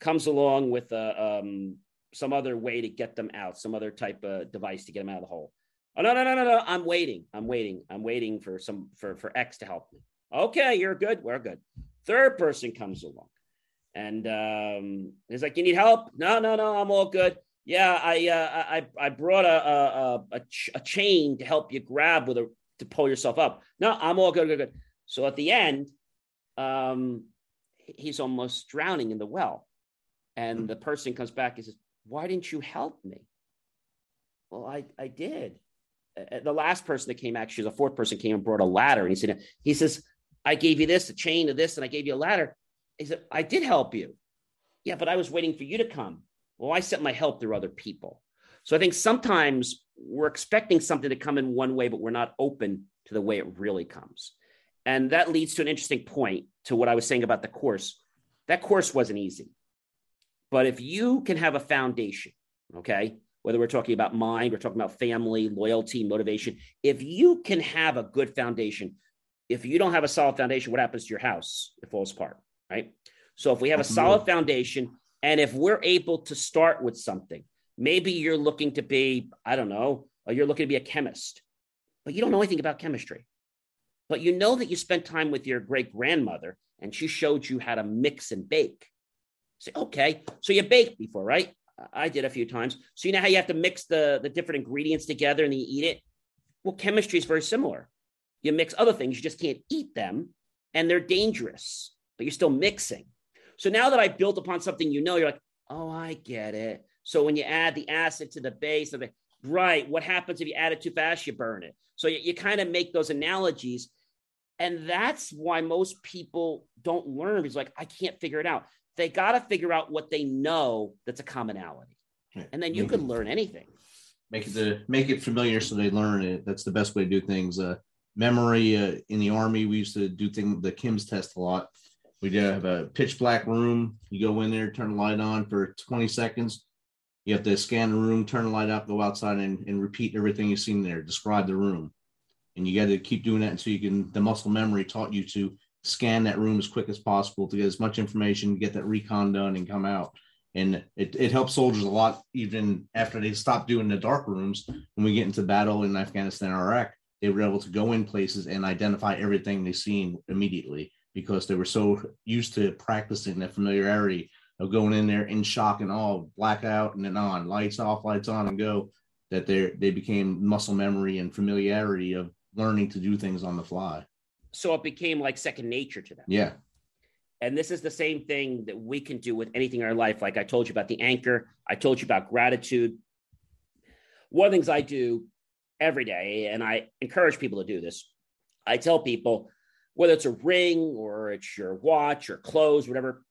comes along with uh, um, some other way to get them out, some other type of device to get them out of the hole. Oh no, no, no, no, no. I'm waiting. I'm waiting. I'm waiting for some for for X to help me. Okay, you're good. We're good. Third person comes along. And um, he's like, "You need help?" No, no, no. I'm all good. Yeah, I uh, I I brought a a, a, a chain to help you grab with a to pull yourself up. No, I'm all good, good, good. So at the end, um, he's almost drowning in the well, and the person comes back and says, "Why didn't you help me?" Well, I I did. Uh, the last person that came, actually, the fourth person came and brought a ladder. And he said, he says, I gave you this, a chain of this, and I gave you a ladder. He said, I did help you. Yeah, but I was waiting for you to come. Well, I sent my help through other people. So I think sometimes we're expecting something to come in one way, but we're not open to the way it really comes. And that leads to an interesting point to what I was saying about the course. That course wasn't easy. But if you can have a foundation, okay, whether we're talking about mind, we're talking about family, loyalty, motivation. If you can have a good foundation, if you don't have a solid foundation, what happens to your house? It falls apart, right? So if we have a solid foundation, and if we're able to start with something, maybe you're looking to be, I don't know, you're looking to be a chemist, but you don't know anything about chemistry. But you know that you spent time with your great grandmother and she showed you how to mix and bake. Say, okay, so you baked before, right? I did a few times. So you know how you have to mix the, the different ingredients together and then you eat it? Well, chemistry is very similar. You mix other things, you just can't eat them, and they're dangerous, but you're still mixing. So now that I built upon something you know, you're like, oh, I get it. So when you add the acid to the base of the right, what happens if you add it too fast? You burn it. So you, you kind of make those analogies. And that's why most people don't learn. It's like, I can't figure it out. They got to figure out what they know that's a commonality. And then you can learn anything. Make it the make it familiar so they learn it. That's the best way to do things. Uh, memory uh, in the army, we used to do things the Kim's test a lot. We have a pitch black room. You go in there, turn the light on for 20 seconds. You have to scan the room, turn the light up, go outside, and, and repeat everything you've seen there. Describe the room, and you got to keep doing that until you can. The muscle memory taught you to scan that room as quick as possible to get as much information, get that recon done, and come out. And it, it helps soldiers a lot even after they stop doing the dark rooms. When we get into battle in Afghanistan or Iraq, they were able to go in places and identify everything they seen immediately because they were so used to practicing that familiarity of going in there in shock and awe, blackout and then on, lights off, lights on, and go. That they they became muscle memory and familiarity of learning to do things on the fly. So it became like second nature to them. Yeah. And this is the same thing that we can do with anything in our life. Like I told you about the anchor, I told you about gratitude. One of the things I do every day, and I encourage people to do this, I tell people whether it's a ring or it's your watch or clothes, whatever,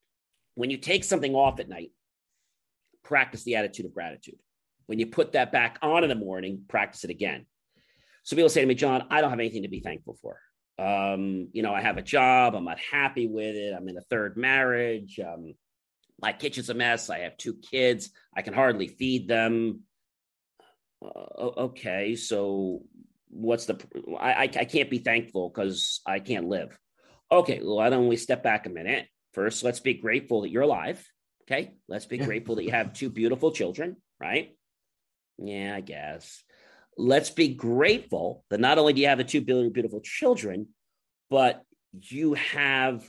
when you take something off at night, practice the attitude of gratitude. When you put that back on in the morning, practice it again. So people say to me, John, I don't have anything to be thankful for. Um, you know, I have a job, I'm not happy with it, I'm in a third marriage, um, my kitchen's a mess, I have two kids, I can hardly feed them. Uh, okay, so what's the I, I, can't be thankful because I can't live. Okay, well, why don't we step back a minute? First, let's be grateful that you're alive. Okay, let's be grateful that you have two beautiful children, right? Yeah, I guess. Let's be grateful that not only do you have the two beautiful children, but you have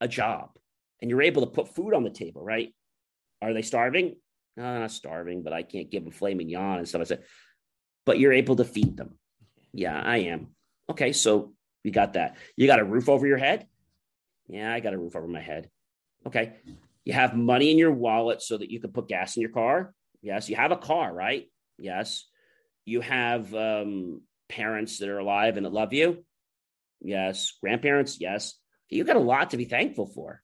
a job and you're able to put food on the table, right? Are they starving? No, not starving, but I can't give them filet mignon and stuff. I said, but you're able to feed them. Yeah, I am. Okay, so you got that. You got a roof over your head? Yeah, I got a roof over my head. Okay. You have money in your wallet so that you can put gas in your car? Yes. You have a car, right? Yes. You have um, parents that are alive and that love you? Yes. Grandparents? Yes. You got a lot to be thankful for.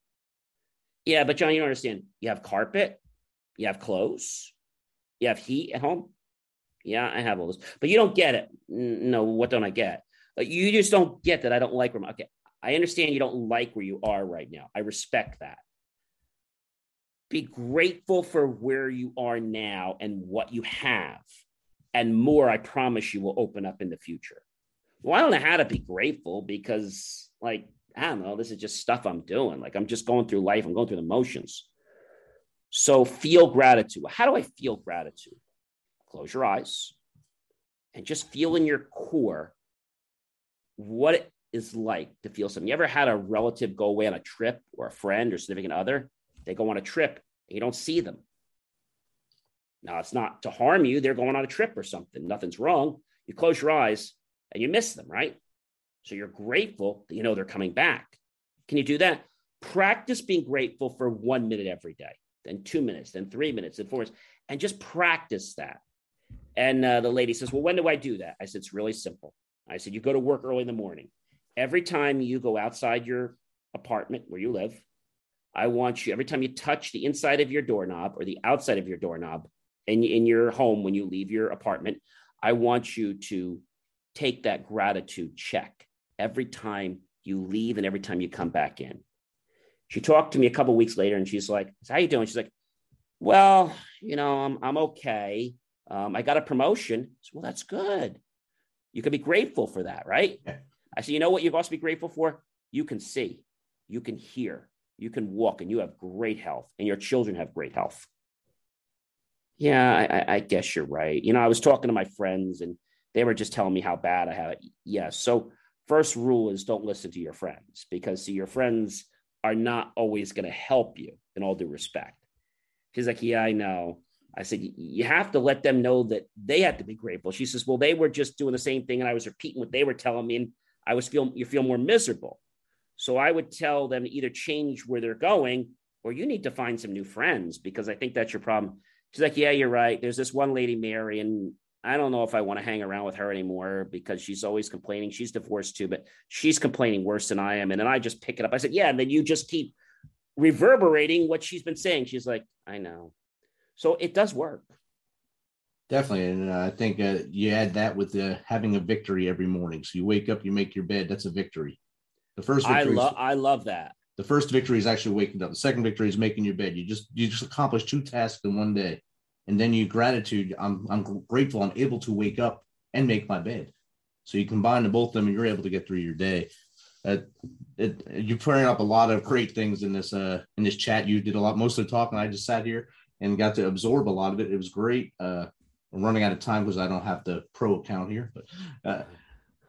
Yeah, but John, you don't understand. You have carpet, you have clothes, you have heat at home. Yeah, I have all this, but you don't get it. No, what don't I get? You just don't get that I don't like remote. Okay, I understand you don't like where you are right now. I respect that. Be grateful for where you are now and what you have, and more, I promise you, will open up in the future. Well, I don't know how to be grateful because, like, I don't know, this is just stuff I'm doing. Like, I'm just going through life, I'm going through the motions. So, feel gratitude. How do I feel gratitude? Close your eyes and just feel in your core what it is like to feel something. You ever had a relative go away on a trip or a friend or significant other? They go on a trip and you don't see them. Now, it's not to harm you. They're going on a trip or something. Nothing's wrong. You close your eyes and you miss them, right? So you're grateful that you know they're coming back. Can you do that? Practice being grateful for one minute every day, then two minutes, then three minutes, then four minutes, and just practice that. And uh, the lady says, Well, when do I do that? I said, It's really simple. I said, You go to work early in the morning. Every time you go outside your apartment where you live, I want you, every time you touch the inside of your doorknob or the outside of your doorknob in, in your home when you leave your apartment, I want you to take that gratitude check every time you leave and every time you come back in. She talked to me a couple weeks later and she's like, How you doing? She's like, Well, you know, I'm, I'm okay. Um, I got a promotion. So, well, that's good. You can be grateful for that, right? Yeah. I said, you know what you've also be grateful for? You can see, you can hear, you can walk, and you have great health, and your children have great health. Yeah, I, I guess you're right. You know, I was talking to my friends, and they were just telling me how bad I have it. Yes. So, first rule is don't listen to your friends because see, your friends are not always going to help you in all due respect. She's like, yeah, I know. I said, you have to let them know that they have to be grateful. She says, well, they were just doing the same thing. And I was repeating what they were telling me. And I was feeling, you feel more miserable. So I would tell them either change where they're going or you need to find some new friends because I think that's your problem. She's like, yeah, you're right. There's this one lady, Mary, and I don't know if I want to hang around with her anymore because she's always complaining. She's divorced too, but she's complaining worse than I am. And then I just pick it up. I said, yeah. And then you just keep reverberating what she's been saying. She's like, I know. So it does work. Definitely, and uh, I think uh, you add that with uh, having a victory every morning. So you wake up, you make your bed. That's a victory. The first I love, I love that. The first victory is actually waking up. The second victory is making your bed. You just you just accomplished two tasks in one day, and then you gratitude. I'm I'm grateful. I'm able to wake up and make my bed. So you combine the both of them, and you're able to get through your day. Uh, it, you're putting up a lot of great things in this uh in this chat. You did a lot most of the talking. I just sat here and got to absorb a lot of it. It was great. Uh, I'm running out of time because I don't have the pro account here. But uh,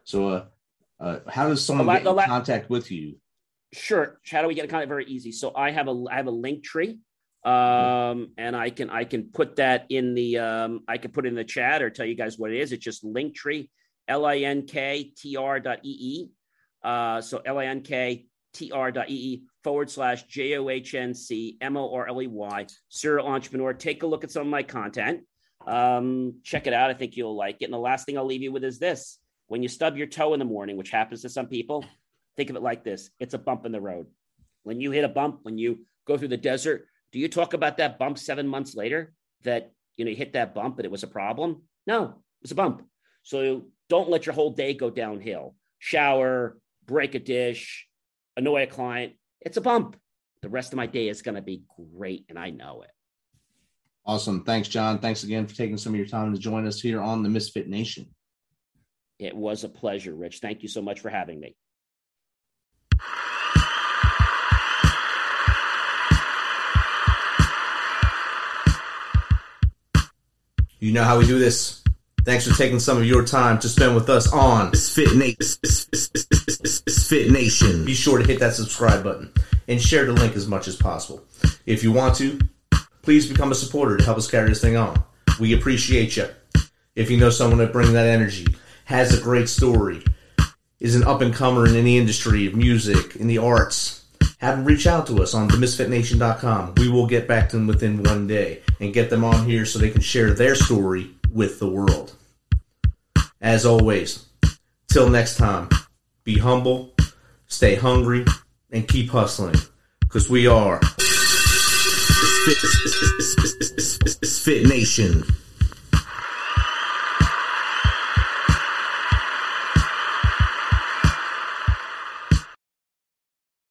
so, uh, uh, how does someone la- get in la- contact with you? Sure. How do we get in contact? Very easy. So I have a I have a link tree. Um, and I can I can put that in the um, I can put it in the chat or tell you guys what it is. It's just Linktree, L-I-N-K-T-R dot E-E. Uh, so L-I-N-K-T-R dot E-E forward slash J-O-H-N-C M-O-R-L-E-Y, serial entrepreneur. Take a look at some of my content. Um, check it out. I think you'll like it. And the last thing I'll leave you with is this. When you stub your toe in the morning, which happens to some people, think of it like this. It's a bump in the road. When you hit a bump, when you go through the desert, do you talk about that bump seven months later that you know you hit that bump and it was a problem? No, it's a bump. So don't let your whole day go downhill. Shower, break a dish, annoy a client. It's a bump. The rest of my day is going to be great, and I know it. Awesome. Thanks, John. Thanks again for taking some of your time to join us here on the Misfit Nation. It was a pleasure, Rich. Thank you so much for having me. You know how we do this. Thanks for taking some of your time to spend with us on Fit Nation. Fit Nation. Be sure to hit that subscribe button and share the link as much as possible. If you want to, please become a supporter to help us carry this thing on. We appreciate you. If you know someone that brings that energy, has a great story, is an up and comer in any industry of music, in the arts, have them reach out to us on themisfitnation.com. We will get back to them within one day and get them on here so they can share their story with the world. As always, till next time, be humble, stay hungry, and keep hustling. Because we are Fit Nation.